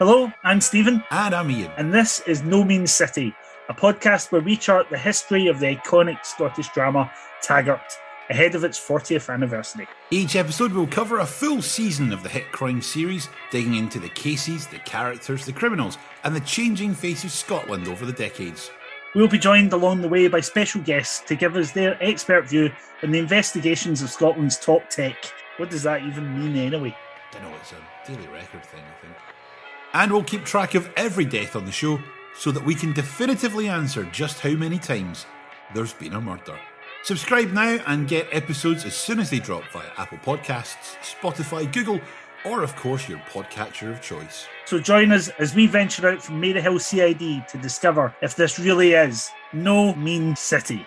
Hello, I'm Stephen. And I'm Ian. And this is No Means City, a podcast where we chart the history of the iconic Scottish drama Taggart ahead of its 40th anniversary. Each episode will cover a full season of the hit crime series, digging into the cases, the characters, the criminals, and the changing face of Scotland over the decades. We'll be joined along the way by special guests to give us their expert view on the investigations of Scotland's top tech. What does that even mean, anyway? I don't know, it's a daily record thing, I think. And we'll keep track of every death on the show so that we can definitively answer just how many times there's been a murder. Subscribe now and get episodes as soon as they drop via Apple Podcasts, Spotify, Google, or of course your podcatcher of choice. So join us as we venture out from Maryhill CID to discover if this really is no mean city.